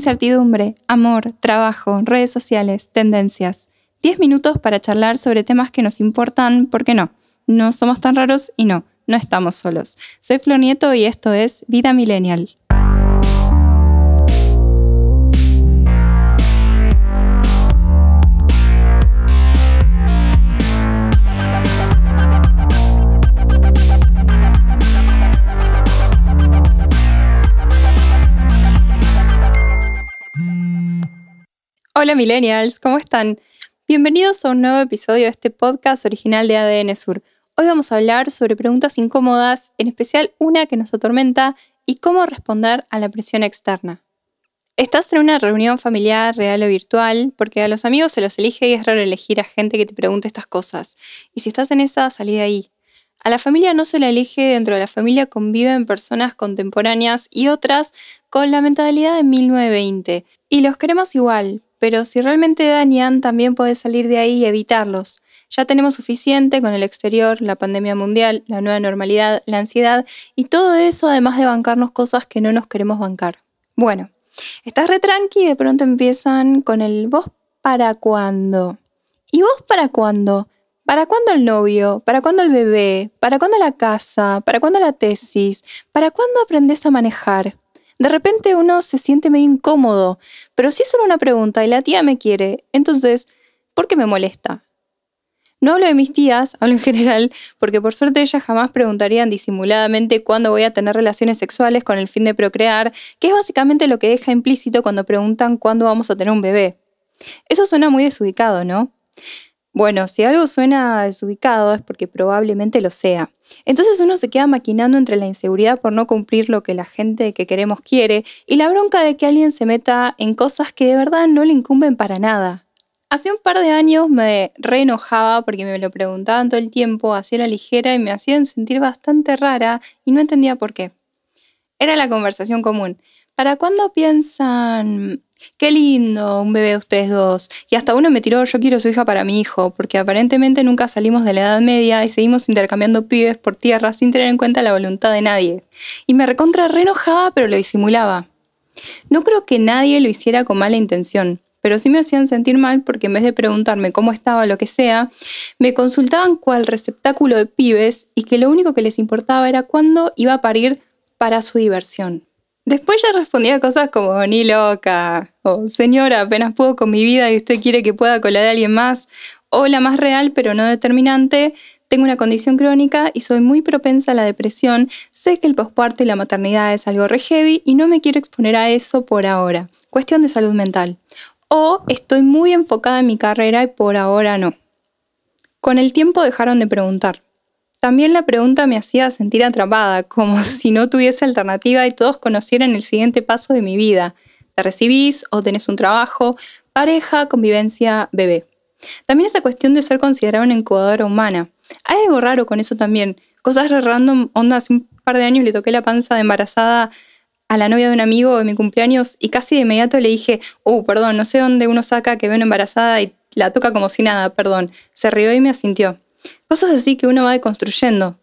incertidumbre, amor, trabajo, redes sociales, tendencias. 10 minutos para charlar sobre temas que nos importan, porque no, no somos tan raros y no, no estamos solos. Soy Flor Nieto y esto es Vida Millennial. Hola millennials, ¿cómo están? Bienvenidos a un nuevo episodio de este podcast original de ADN Sur. Hoy vamos a hablar sobre preguntas incómodas, en especial una que nos atormenta y cómo responder a la presión externa. Estás en una reunión familiar, real o virtual, porque a los amigos se los elige y es raro elegir a gente que te pregunte estas cosas. Y si estás en esa, salí de ahí. A la familia no se la elige, dentro de la familia conviven personas contemporáneas y otras con la mentalidad de 1920. Y los queremos igual, pero si realmente dañan, también puedes salir de ahí y evitarlos. Ya tenemos suficiente con el exterior, la pandemia mundial, la nueva normalidad, la ansiedad y todo eso además de bancarnos cosas que no nos queremos bancar. Bueno, estás re tranqui y de pronto empiezan con el vos para cuándo. ¿Y vos para cuándo? ¿Para cuándo el novio? ¿Para cuándo el bebé? ¿Para cuándo la casa? ¿Para cuándo la tesis? ¿Para cuándo aprendes a manejar? De repente uno se siente medio incómodo, pero si es solo una pregunta y la tía me quiere, entonces, ¿por qué me molesta? No hablo de mis tías, hablo en general, porque por suerte ellas jamás preguntarían disimuladamente cuándo voy a tener relaciones sexuales con el fin de procrear, que es básicamente lo que deja implícito cuando preguntan cuándo vamos a tener un bebé. Eso suena muy desubicado, ¿no? Bueno, si algo suena desubicado es porque probablemente lo sea. Entonces uno se queda maquinando entre la inseguridad por no cumplir lo que la gente que queremos quiere y la bronca de que alguien se meta en cosas que de verdad no le incumben para nada. Hace un par de años me re enojaba porque me lo preguntaban todo el tiempo, hacía la ligera y me hacían sentir bastante rara y no entendía por qué. Era la conversación común. ¿Para cuándo piensan qué lindo, un bebé de ustedes dos. Y hasta uno me tiró, yo quiero su hija para mi hijo, porque aparentemente nunca salimos de la Edad Media y seguimos intercambiando pibes por tierra sin tener en cuenta la voluntad de nadie. Y me recontra re enojaba, pero lo disimulaba. No creo que nadie lo hiciera con mala intención, pero sí me hacían sentir mal porque en vez de preguntarme cómo estaba lo que sea, me consultaban cuál receptáculo de pibes y que lo único que les importaba era cuándo iba a parir para su diversión. Después ya respondía cosas como ni loca, o señora, apenas puedo con mi vida y usted quiere que pueda colar a alguien más, o la más real pero no determinante, tengo una condición crónica y soy muy propensa a la depresión, sé que el posparto y la maternidad es algo re heavy y no me quiero exponer a eso por ahora. Cuestión de salud mental. O estoy muy enfocada en mi carrera y por ahora no. Con el tiempo dejaron de preguntar. También la pregunta me hacía sentir atrapada, como si no tuviese alternativa y todos conocieran el siguiente paso de mi vida. Te recibís o tenés un trabajo, pareja, convivencia, bebé. También esa cuestión de ser considerada una incubadora humana. Hay algo raro con eso también. Cosas re random, onda, hace un par de años le toqué la panza de embarazada a la novia de un amigo de mi cumpleaños y casi de inmediato le dije, oh, perdón, no sé dónde uno saca que ve una embarazada y la toca como si nada, perdón. Se rió y me asintió. Cosas así que uno va deconstruyendo.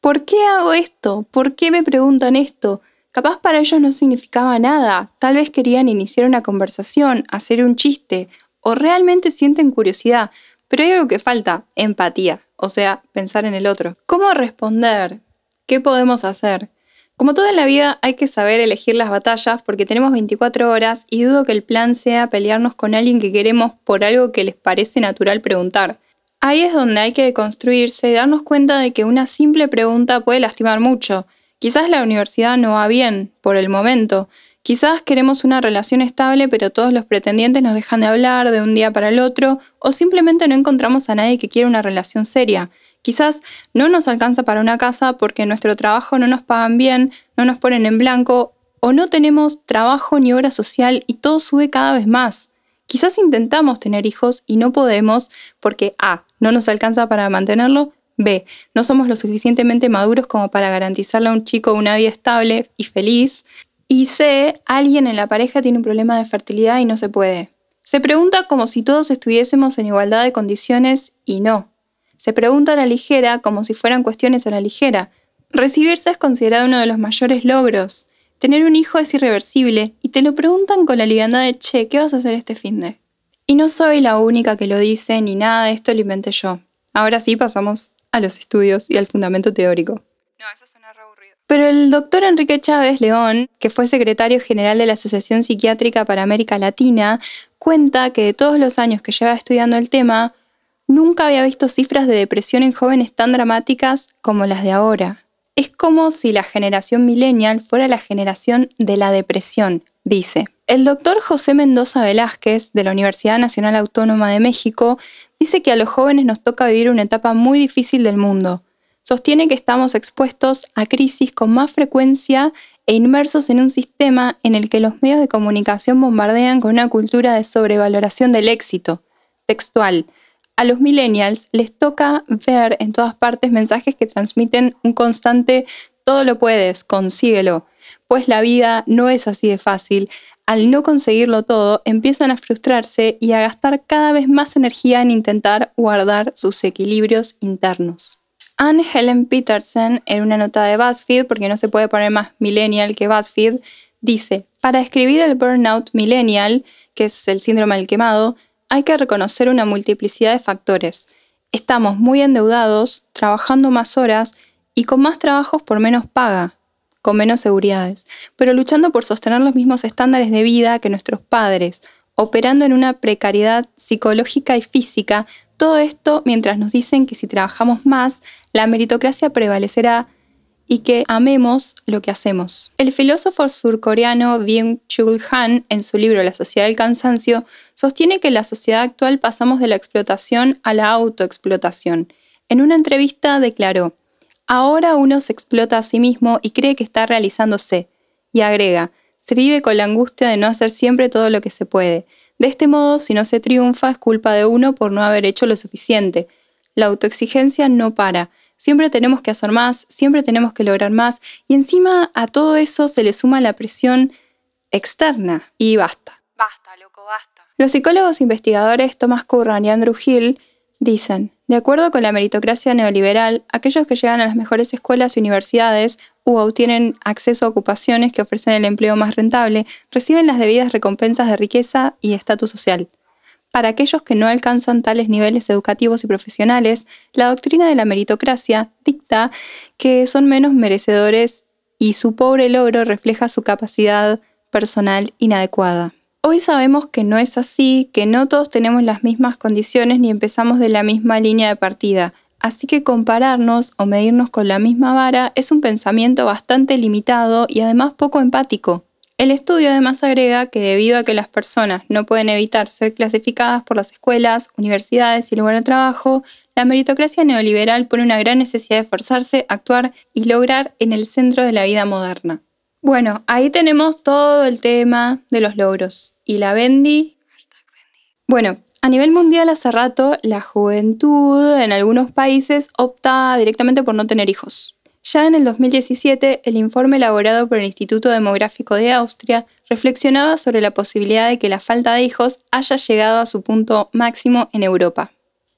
¿Por qué hago esto? ¿Por qué me preguntan esto? Capaz para ellos no significaba nada. Tal vez querían iniciar una conversación, hacer un chiste, o realmente sienten curiosidad. Pero hay algo que falta, empatía, o sea, pensar en el otro. ¿Cómo responder? ¿Qué podemos hacer? Como toda en la vida hay que saber elegir las batallas porque tenemos 24 horas y dudo que el plan sea pelearnos con alguien que queremos por algo que les parece natural preguntar. Ahí es donde hay que construirse y darnos cuenta de que una simple pregunta puede lastimar mucho. Quizás la universidad no va bien por el momento. Quizás queremos una relación estable, pero todos los pretendientes nos dejan de hablar de un día para el otro, o simplemente no encontramos a nadie que quiera una relación seria. Quizás no nos alcanza para una casa porque nuestro trabajo no nos pagan bien, no nos ponen en blanco, o no tenemos trabajo ni obra social y todo sube cada vez más. Quizás intentamos tener hijos y no podemos porque A, no nos alcanza para mantenerlo, B, no somos lo suficientemente maduros como para garantizarle a un chico una vida estable y feliz, y C, alguien en la pareja tiene un problema de fertilidad y no se puede. Se pregunta como si todos estuviésemos en igualdad de condiciones y no. Se pregunta a la ligera como si fueran cuestiones a la ligera. Recibirse es considerado uno de los mayores logros. Tener un hijo es irreversible y te lo preguntan con la liviandad de, che, ¿qué vas a hacer este fin de? Y no soy la única que lo dice, ni nada de esto lo inventé yo. Ahora sí pasamos a los estudios y al fundamento teórico. No, eso suena re aburrido. Pero el doctor Enrique Chávez León, que fue secretario general de la Asociación Psiquiátrica para América Latina, cuenta que de todos los años que lleva estudiando el tema, nunca había visto cifras de depresión en jóvenes tan dramáticas como las de ahora. Es como si la generación millennial fuera la generación de la depresión, dice. El doctor José Mendoza Velázquez, de la Universidad Nacional Autónoma de México, dice que a los jóvenes nos toca vivir una etapa muy difícil del mundo. Sostiene que estamos expuestos a crisis con más frecuencia e inmersos en un sistema en el que los medios de comunicación bombardean con una cultura de sobrevaloración del éxito. Textual a los millennials les toca ver en todas partes mensajes que transmiten un constante todo lo puedes, consíguelo, pues la vida no es así de fácil. Al no conseguirlo todo, empiezan a frustrarse y a gastar cada vez más energía en intentar guardar sus equilibrios internos. Anne Helen Peterson, en una nota de BuzzFeed, porque no se puede poner más millennial que BuzzFeed, dice, para escribir el burnout millennial, que es el síndrome del quemado, hay que reconocer una multiplicidad de factores. Estamos muy endeudados, trabajando más horas y con más trabajos por menos paga, con menos seguridades, pero luchando por sostener los mismos estándares de vida que nuestros padres, operando en una precariedad psicológica y física, todo esto mientras nos dicen que si trabajamos más, la meritocracia prevalecerá y que amemos lo que hacemos. El filósofo surcoreano Byung-Chul Han, en su libro La sociedad del cansancio, sostiene que en la sociedad actual pasamos de la explotación a la autoexplotación. En una entrevista declaró, Ahora uno se explota a sí mismo y cree que está realizándose. Y agrega, se vive con la angustia de no hacer siempre todo lo que se puede. De este modo, si no se triunfa, es culpa de uno por no haber hecho lo suficiente. La autoexigencia no para siempre tenemos que hacer más, siempre tenemos que lograr más y encima a todo eso se le suma la presión externa y basta. Basta, loco, basta. Los psicólogos investigadores Thomas Curran y Andrew Hill dicen, de acuerdo con la meritocracia neoliberal, aquellos que llegan a las mejores escuelas y universidades u obtienen acceso a ocupaciones que ofrecen el empleo más rentable, reciben las debidas recompensas de riqueza y estatus social. Para aquellos que no alcanzan tales niveles educativos y profesionales, la doctrina de la meritocracia dicta que son menos merecedores y su pobre logro refleja su capacidad personal inadecuada. Hoy sabemos que no es así, que no todos tenemos las mismas condiciones ni empezamos de la misma línea de partida, así que compararnos o medirnos con la misma vara es un pensamiento bastante limitado y además poco empático. El estudio además agrega que debido a que las personas no pueden evitar ser clasificadas por las escuelas, universidades y lugar de trabajo, la meritocracia neoliberal pone una gran necesidad de esforzarse, actuar y lograr en el centro de la vida moderna. Bueno, ahí tenemos todo el tema de los logros. ¿Y la Bendy? Bueno, a nivel mundial hace rato la juventud en algunos países opta directamente por no tener hijos. Ya en el 2017, el informe elaborado por el Instituto Demográfico de Austria reflexionaba sobre la posibilidad de que la falta de hijos haya llegado a su punto máximo en Europa.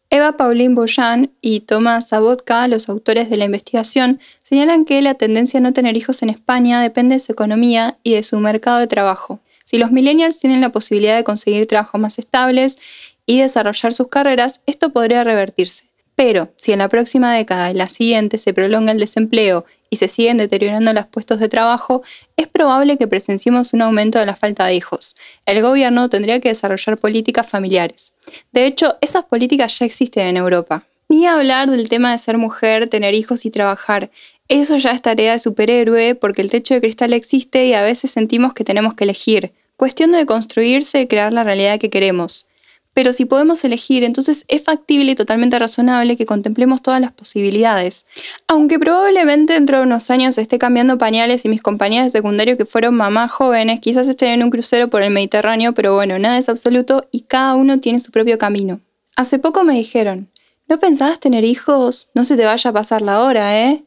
Eva Pauline Boyan y Thomas Sabotka, los autores de la investigación, señalan que la tendencia a no tener hijos en España depende de su economía y de su mercado de trabajo. Si los millennials tienen la posibilidad de conseguir trabajos más estables y desarrollar sus carreras, esto podría revertirse. Pero si en la próxima década y la siguiente se prolonga el desempleo y se siguen deteriorando los puestos de trabajo, es probable que presenciemos un aumento de la falta de hijos. El gobierno tendría que desarrollar políticas familiares. De hecho, esas políticas ya existen en Europa. Ni hablar del tema de ser mujer, tener hijos y trabajar. Eso ya es tarea de superhéroe porque el techo de cristal existe y a veces sentimos que tenemos que elegir. Cuestión de construirse y crear la realidad que queremos. Pero si podemos elegir, entonces es factible y totalmente razonable que contemplemos todas las posibilidades. Aunque probablemente dentro de unos años esté cambiando pañales y mis compañeras de secundario que fueron mamás jóvenes quizás estén en un crucero por el Mediterráneo, pero bueno, nada es absoluto y cada uno tiene su propio camino. Hace poco me dijeron, ¿no pensabas tener hijos? No se te vaya a pasar la hora, ¿eh?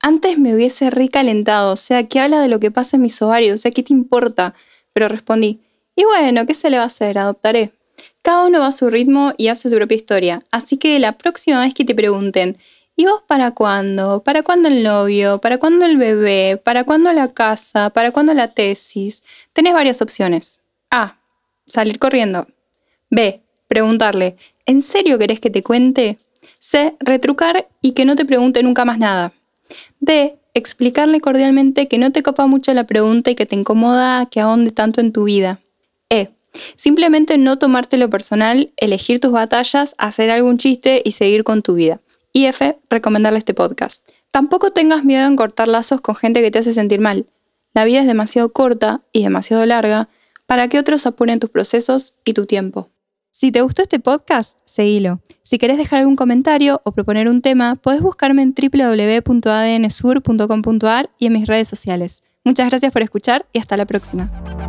Antes me hubiese recalentado, o sea, ¿qué habla de lo que pasa en mis ovarios? O sea, ¿qué te importa? Pero respondí, y bueno, ¿qué se le va a hacer? Adoptaré. Cada uno va a su ritmo y hace su propia historia, así que la próxima vez que te pregunten, ¿Y vos para cuándo? ¿Para cuándo el novio? ¿Para cuándo el bebé? ¿Para cuándo la casa? ¿Para cuándo la tesis? Tenés varias opciones. A. Salir corriendo. B. Preguntarle, ¿en serio querés que te cuente? C. Retrucar y que no te pregunte nunca más nada. D. Explicarle cordialmente que no te copa mucho la pregunta y que te incomoda que ahonde tanto en tu vida. Simplemente no tomártelo personal, elegir tus batallas, hacer algún chiste y seguir con tu vida. Y F. Recomendarle este podcast. Tampoco tengas miedo en cortar lazos con gente que te hace sentir mal. La vida es demasiado corta y demasiado larga para que otros apuren tus procesos y tu tiempo. Si te gustó este podcast, seguilo. Si querés dejar algún comentario o proponer un tema, podés buscarme en www.adnsur.com.ar y en mis redes sociales. Muchas gracias por escuchar y hasta la próxima.